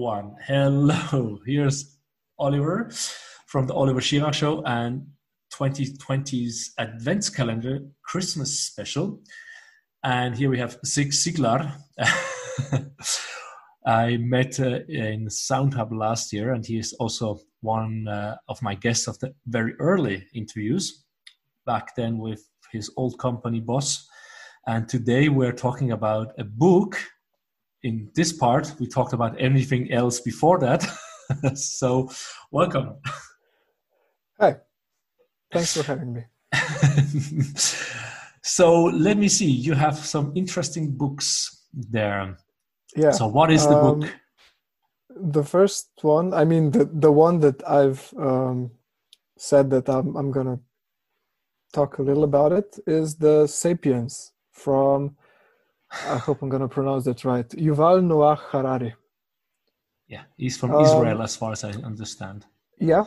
one. Hello, here's Oliver from the Oliver Schirach Show and 2020's Advents Calendar Christmas Special. And here we have Sig Siglar. I met uh, in SoundHub last year, and he is also one uh, of my guests of the very early interviews back then with his old company boss. And today we're talking about a book. In this part, we talked about anything else before that. so, welcome. Hi. Thanks for having me. so, let me see. You have some interesting books there. Yeah. So, what is the um, book? The first one, I mean, the, the one that I've um, said that I'm, I'm going to talk a little about it is the Sapiens from, I hope I'm going to pronounce that right, Yuval Noah Harari. Yeah, he's from um, Israel, as far as I understand. Yeah.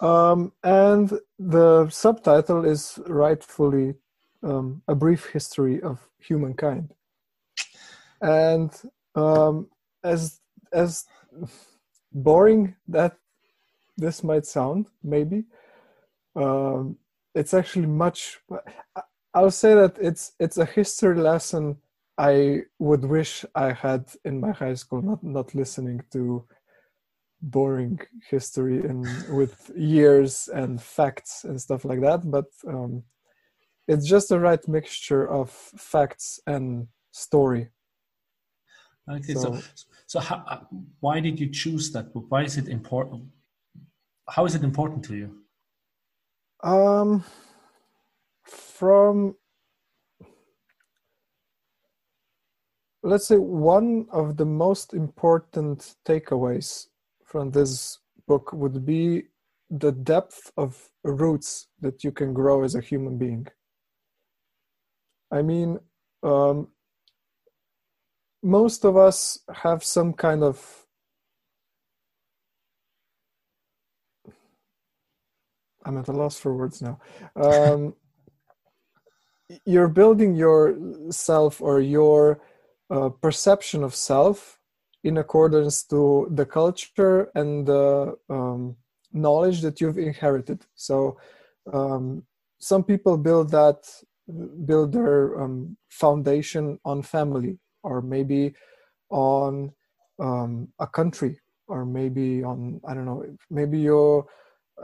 Um, and the subtitle is rightfully um, A Brief History of Humankind. And um, as as boring that this might sound, maybe, um, it's actually much i'll say that it's it's a history lesson i would wish i had in my high school not not listening to boring history and with years and facts and stuff like that but um, it's just the right mixture of facts and story. Okay so so, so how, uh, why did you choose that book? Why is it important how is it important to you? Um, from let's say one of the most important takeaways from this book would be the depth of roots that you can grow as a human being. I mean, um, most of us have some kind of I'm at a loss for words now. Um, you're building your self or your uh, perception of self in accordance to the culture and the um, knowledge that you've inherited. So um, some people build that build their um, foundation on family or maybe on um, a country or maybe on i don't know maybe you're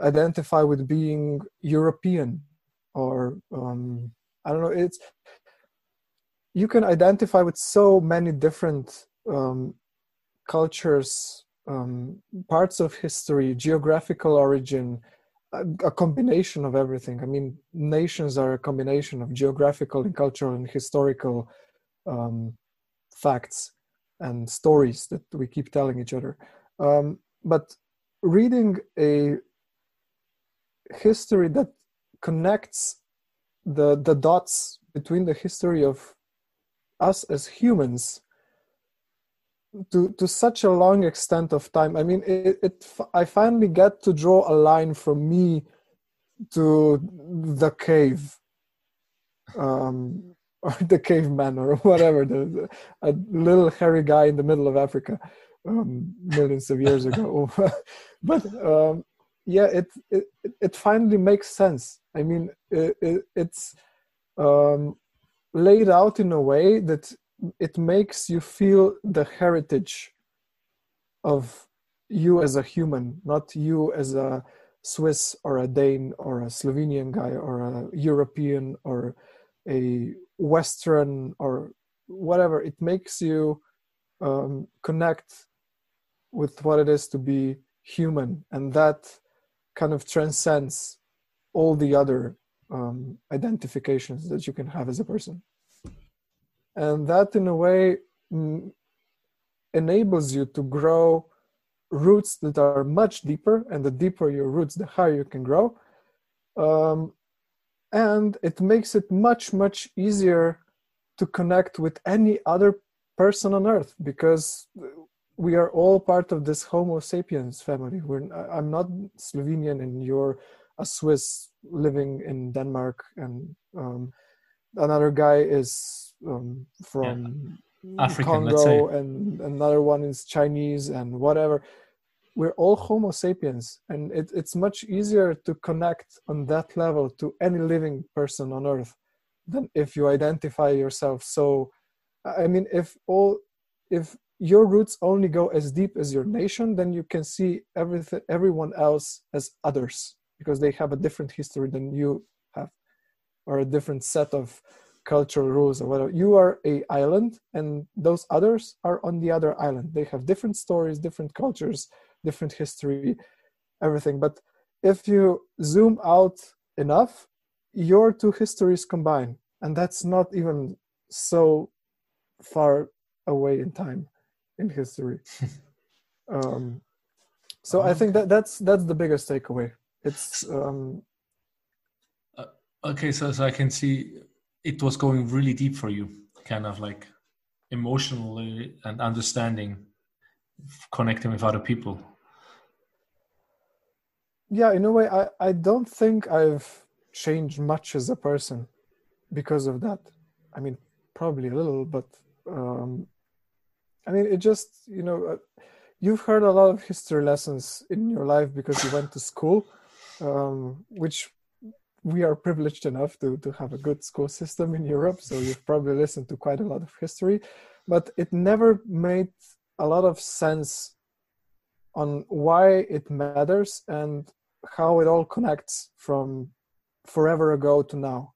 identify with being European or um, I don't know. It's you can identify with so many different um, cultures, um, parts of history, geographical origin, a, a, combination of everything. I mean, nations are a combination of geographical and cultural and historical um, facts and stories that we keep telling each other. Um, but reading a history that connects the the dots between the history of us as humans to to such a long extent of time. I mean it, it i finally get to draw a line from me to the cave um or the caveman or whatever the, a little hairy guy in the middle of africa um, millions of years ago. But um yeah it, it it finally makes sense. I mean it, it, it's um, laid out in a way that it makes you feel the heritage of you as a human not you as a swiss or a dane or a slovenian guy or a european or a western or whatever. It makes you um, connect with what it is to be human. And that kind of transcends all the other um, identifications that you can have as a person. And that, in a way, m- enables you to grow roots that are much deeper. And the deeper your roots, the higher you can grow. Um, and it makes it much, much easier to connect with any other person on earth because we are all part of this Homo sapiens family. We're, I'm not Slovenian, and you're a Swiss living in Denmark, and um, another guy is um, from African, Congo and another one is Chinese and whatever. We're all Homo sapiens, and it, it's much easier to connect on that level to any living person on Earth than if you identify yourself. So, I mean, if all, if your roots only go as deep as your nation, then you can see everything, everyone else as others because they have a different history than you have, or a different set of cultural rules or whatever. You are a island and those others are on the other island. They have different stories different cultures different history everything. But if you zoom out enough your two histories combine and that's not even so far away in time in history um, so i think that that's that's the biggest takeaway it's um, uh, okay so so i can see it was going really deep for you, kind of like emotionally and understanding, connecting with other people. Yeah, in a way, I, I don't think I've changed much as a person because of that. I mean, probably a little, but um, I mean, it just, you know, uh, you've heard a lot of history lessons in your life because you went to school, um, which we are privileged enough to, to have a good school system in Europe, so you've probably listened to quite a lot of history, but it never made a lot of sense on why it matters and how it all connects from forever ago to now.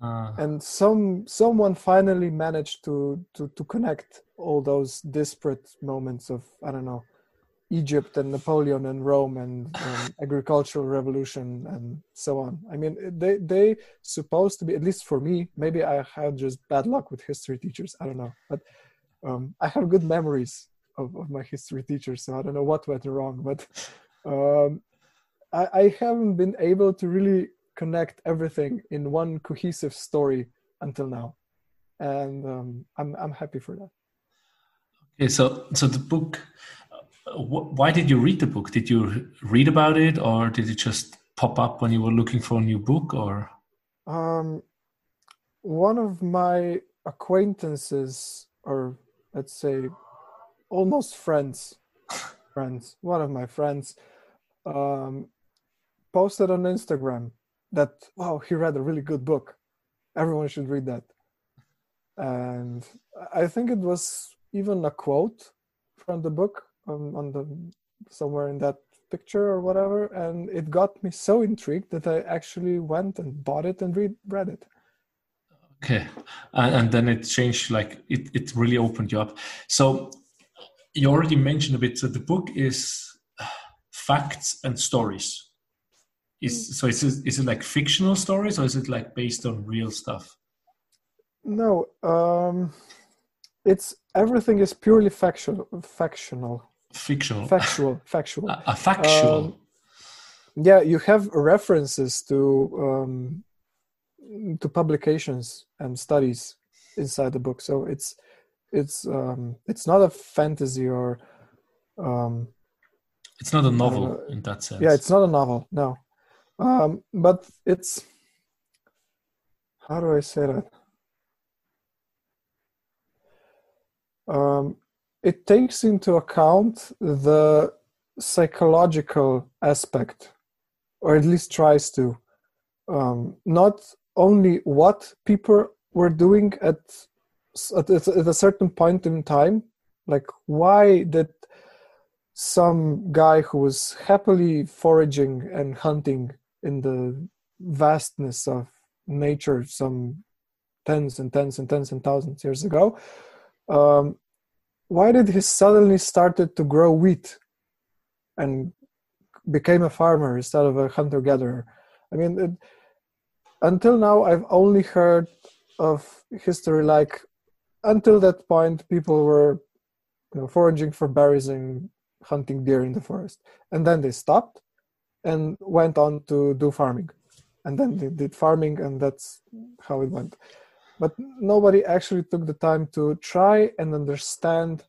Uh. And some someone finally managed to, to to connect all those disparate moments of I don't know Egypt and Napoleon and Rome and um, agricultural revolution and so on. I mean, they they supposed to be at least for me. Maybe I had just bad luck with history teachers. I don't know, but um, I have good memories of, of my history teachers. So I don't know what went wrong, but um, I, I haven't been able to really connect everything in one cohesive story until now, and um, I'm I'm happy for that. Okay, so so the book why did you read the book? Did you read about it, or did it just pop up when you were looking for a new book, or? Um, one of my acquaintances, or let's say, almost friends, friends, one of my friends, um, posted on Instagram that wow, he read a really good book. Everyone should read that. And I think it was even a quote from the book um, on the somewhere in that picture or whatever. And it got me so intrigued that i actually went and bought it and read read it. Okay. And, and then it changed like it, it really opened you up. So you already mentioned a bit so the book is facts and stories is mm. so is it, is it like fictional stories or is it like based on real stuff? No um it's everything is purely factual factional. Fictional? Factual factual. A, a factual? Um, yeah you have references to um, to publications and studies inside the book. So it's it's um, it's not a fantasy or um, it's not a novel uh, in that sense. yeah it's not a novel no um, but it's how do i say that um, it takes into account the psychological aspect, or at least tries to. Um, not only what people were doing at, at, at a certain point in time, like why did some guy who was happily foraging and hunting in the vastness of nature some tens and tens and tens and thousands years ago um, why did he suddenly started to grow wheat and became a farmer instead of a hunter gatherer? I mean it, until now i've only heard of history like until that point people were you know, foraging for berries and hunting deer in the forest. And then they stopped and went on to do farming. And then they did farming and that's how it went. But nobody actually took the time to try and understand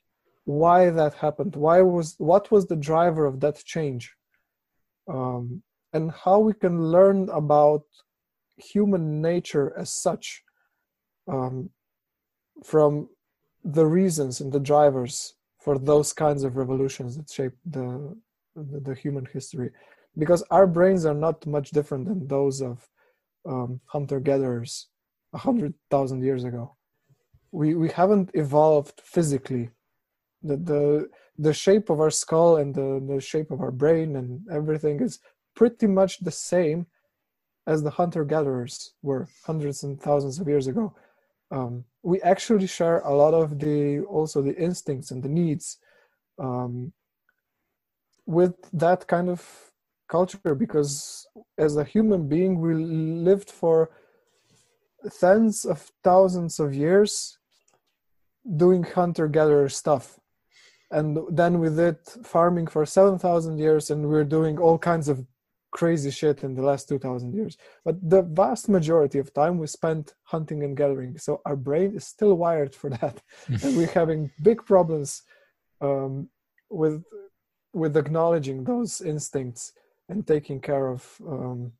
why that happened. Why was what was the driver of that change? Um, and how we can learn about human nature as such um, from the reasons and the drivers for those kinds of revolutions that shape the, the, the human history because our brains are not much different than those of um, hunter gatherers a hundred thousand years ago. We we haven't evolved physically. The the the shape of our skull and the, the shape of our brain and everything is pretty much the same as the hunter gatherers were hundreds and thousands of years ago. Um, we actually share a lot of the also the instincts and the needs um, with that kind of culture because as a human being we lived for tens of thousands of years doing hunter gatherer stuff. And then with it farming for 7000 years and we're doing all kinds of crazy shit in the last 2000 years. But the vast majority of time we spent hunting and gathering. So our brain is still wired for that. And we're having big problems um, with with acknowledging those instincts and taking care of um,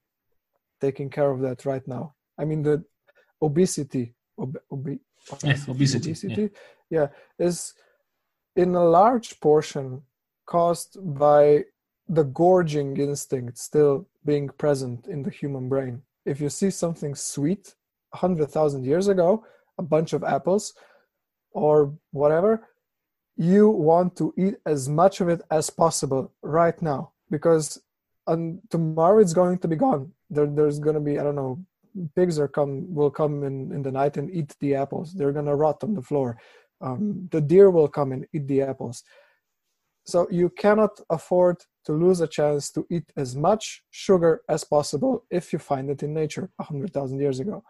taking care of that right now i mean the obesity ob- ob- yes, obesity, obesity yeah. yeah is in a large portion caused by the gorging instinct still being present in the human brain. If you see something sweet 100,000 years ago, a bunch of apples or whatever, you want to eat as much of it as possible right now because and tomorrow it's going to be gone. There, there's going to be, I don't know, pigs are come will come in, in the night and eat the apples. They're going to rot on the floor. Um, the deer will come and eat the apples. So you cannot afford to lose a chance to eat as much sugar as possible if you find it in nature 100,000 years ago.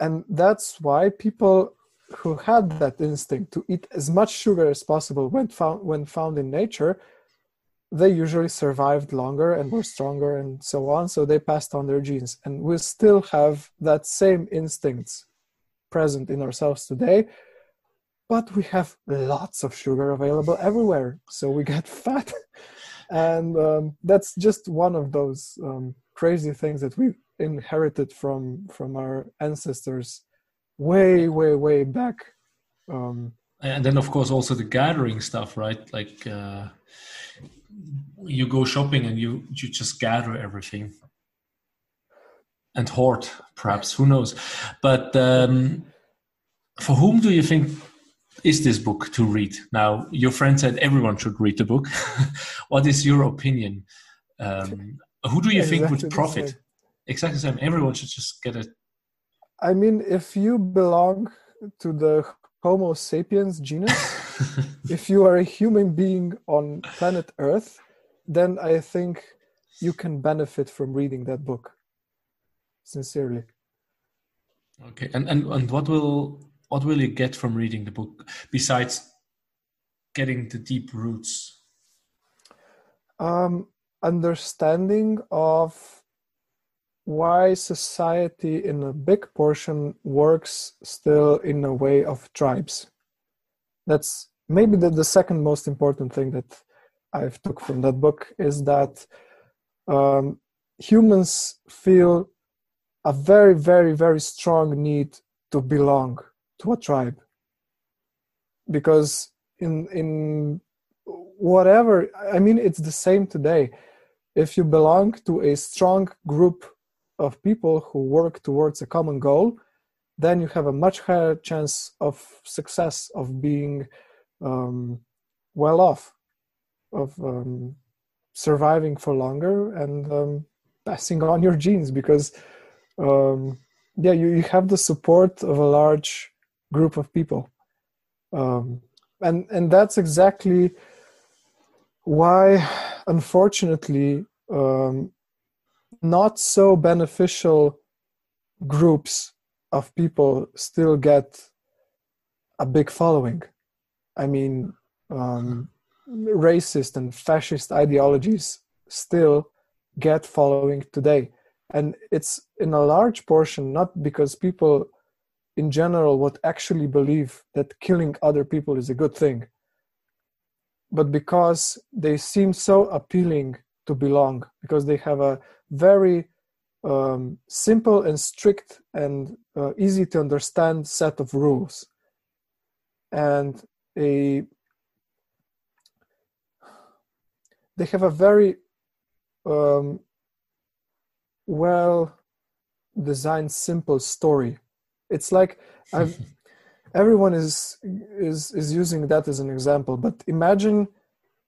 And that's why people who had that instinct to eat as much sugar as possible when found, when found in nature, they usually survived longer and were stronger and so on. So they passed on their genes. And we still have that same instincts present in ourselves today but we have lots of sugar available everywhere so we get fat and um, that's just one of those um, crazy things that we inherited from from our ancestors way way way back um, and then of course also the gathering stuff right like uh, you go shopping and you you just gather everything and hoard perhaps who knows but um, for whom do you think is this book to read? Now, your friend said everyone should read the book. what is your opinion? Um, who do you think exactly would profit? Exactly the same. Everyone should just get it. I mean, if you belong to the Homo sapiens genus, if you are a human being on planet Earth, then I think you can benefit from reading that book. Sincerely. Okay, and and, and what will what will you get from reading the book besides getting the deep roots? Um, understanding of why society in a big portion works still in a way of tribes. That's maybe the, the second most important thing that I've took from that book is that um, humans feel a very, very, very strong need to belong to a tribe. Because in in whatever i mean it's the same today. If you belong to a strong group of people who work towards a common goal then you have a much higher chance of success of being um, well off of um, surviving for longer and um, passing on your genes because um, yeah you, you have the support of a large group of people. Um, and and that's exactly why unfortunately um, not so beneficial groups of people still get a big following. I mean um, racist and fascist ideologies still get following today. And it's in a large portion not because people in general would actually believe that killing other people is a good thing but because they seem so appealing to belong because they have a very um, simple and strict and uh, easy to understand set of rules. And a they have a very um, well designed simple story. It's like I've, everyone is is is using that as an example but imagine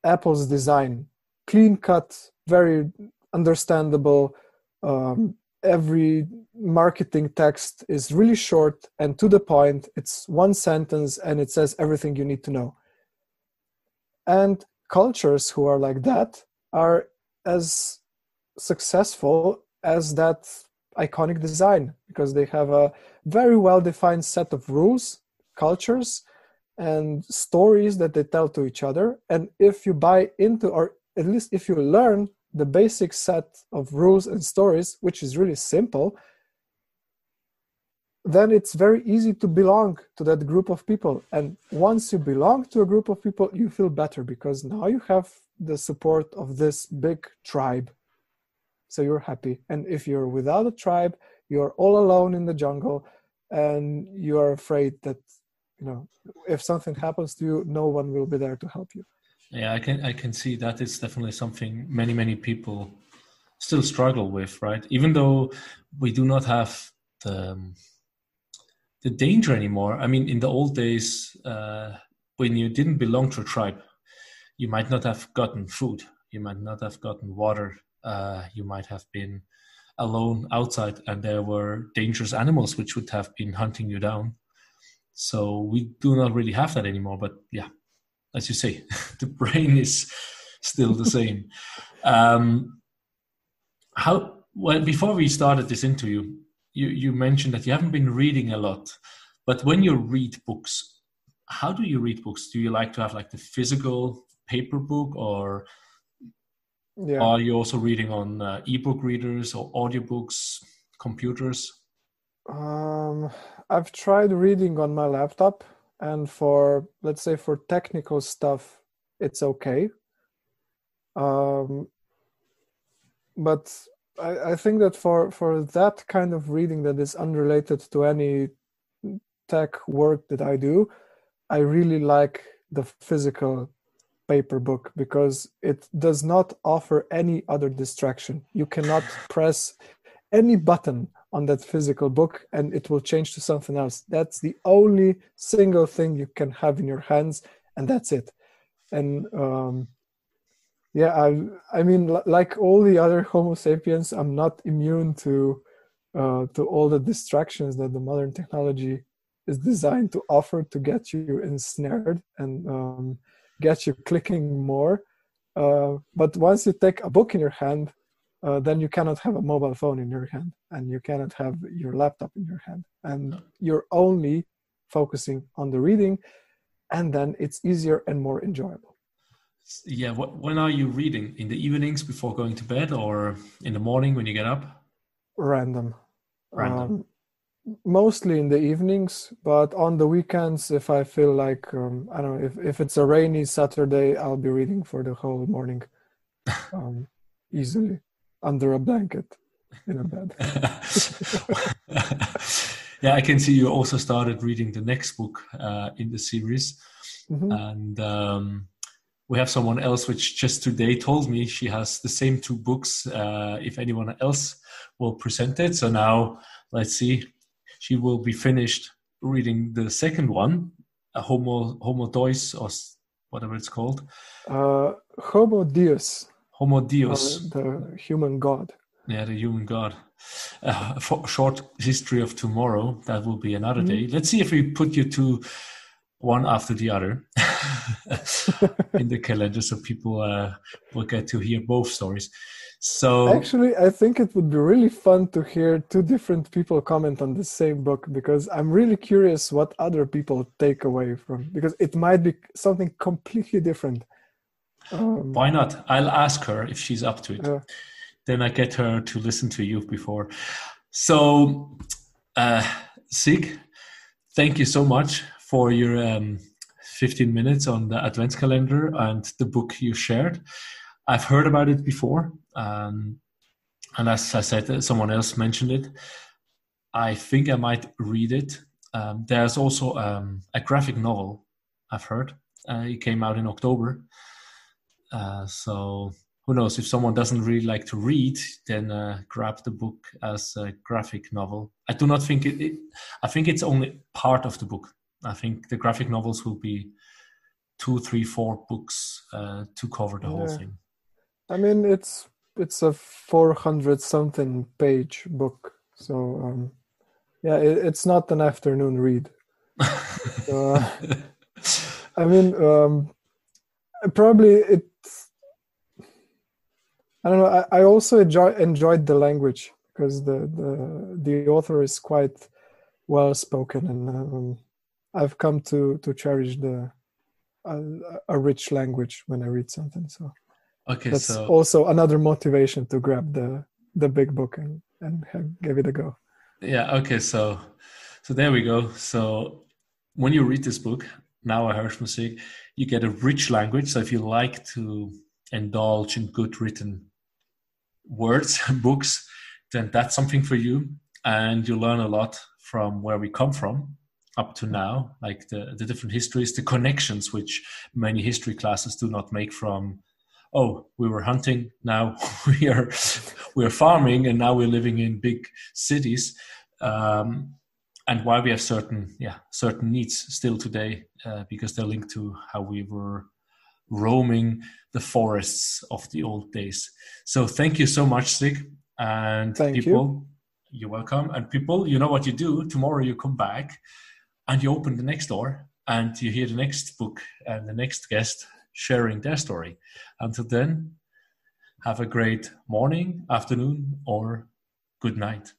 apple's design. Clean cut very understandable um, every marketing text is really short and to the point. It's one sentence and it says everything you need to know. And cultures who are like that are as successful as that iconic design because they have a very well defined set of rules, cultures, and stories that they tell to each other. And if you buy into, or at least if you learn the basic set of rules and stories, which is really simple, then it's very easy to belong to that group of people. And once you belong to a group of people, you feel better because now you have the support of this big tribe. So you're happy. And if you're without a tribe, you're all alone in the jungle and you are afraid that, you know, if something happens to you, no one will be there to help you. Yeah, I can I can see that it's definitely something many many people still struggle with, right? Even though we do not have the um, the danger anymore. I mean, in the old days, uh, when you didn't belong to a tribe, you might not have gotten food, you might not have gotten water, uh, you might have been alone outside, and there were dangerous animals which would have been hunting you down. So we do not really have that anymore. But yeah, as you say, the brain is still the same. Um, how well before we started this interview, you, you mentioned that you haven't been reading a lot, but when you read books, how do you read books? Do you like to have like the physical paper book, or yeah. are you also reading on uh, ebook readers or audiobooks, computers? Um, I've tried reading on my laptop, and for let's say for technical stuff, it's okay. Um, but I, I think that for for that kind of reading that is unrelated to any tech work that I do, I really like the physical paper book because it does not offer any other distraction. You cannot press any button on that physical book and it will change to something else. That's the only single thing you can have in your hands, and that's it. And um, yeah i i mean like all the other homo sapiens i'm not immune to uh, to all the distractions that the modern technology is designed to offer to get you ensnared and um, get you clicking more. Uh, but once you take a book in your hand uh, then you cannot have a mobile phone in your hand and you cannot have your laptop in your hand. And you're only focusing on the reading and then it's easier and more enjoyable yeah, what, when are you reading? In the evenings before going to bed, or in the morning when you get up? Random. Random. Um, mostly in the evenings, but on the weekends, if I feel like um, I don't know, if if it's a rainy Saturday, I'll be reading for the whole morning, um, easily under a blanket in a bed. yeah, I can see you also started reading the next book uh, in the series, mm-hmm. and um, we have someone else which just today told me she has the same two books uh, if anyone else will present it. So now let's see. She will be finished reading the second one uh, homo homo deus or whatever it's called. Uh, homo deus. Homo deus. The human god. Yeah the human god. Uh, short history of tomorrow that will be another mm-hmm. day. Let's see if we put you to one after the other. In the calendar so people uh, will get to hear both stories. So actually i think it would be really fun to hear two different people comment on the same book because i'm really curious what other people take away from because it might be something completely different. Um, why not? I'll ask her if she's up to it. Then i get her to listen to you before. So uh sig thank you so much for your um, 15 minutes on the advent calendar and the book you shared. I've heard about it before, um, and as I said, someone else mentioned it. I think I might read it. Um, there's also um, a graphic novel I've heard. Uh, it came out in October. Uh, so who knows? If someone doesn't really like to read, then uh, grab the book as a graphic novel. I do not think it, it. I think it's only part of the book. I think the graphic novels will be two, three, four books uh, to cover the yeah. whole thing. I mean, it's it's a four hundred something page book, so um, yeah, it, it's not an afternoon read. uh, I mean, um, probably it. I don't know. I, I also enjoy, enjoyed the language because the, the the author is quite well spoken, and um, I've come to to cherish the a, a, rich language when I read something. So okay, that's so... also another motivation to grab the the big book and and give it a go. Yeah. Okay. So so there we go. So when you read this book, now I heard music, you get a rich language. So if you like to indulge in good written words, books, then that's something for you. And you learn a lot from where we come from up to now, like the, the different histories, the connections which many history classes do not make from, oh, we were hunting, now we are we're farming, and now we're living in big cities. Um, and why we have certain yeah certain needs still today uh, because they're linked to how we were roaming the forests of the old days so thank you so much sig and thank people you. you're welcome and people you know what you do tomorrow you come back and you open the next door and you hear the next book and the next guest sharing their story. Until then have a great morning afternoon or good night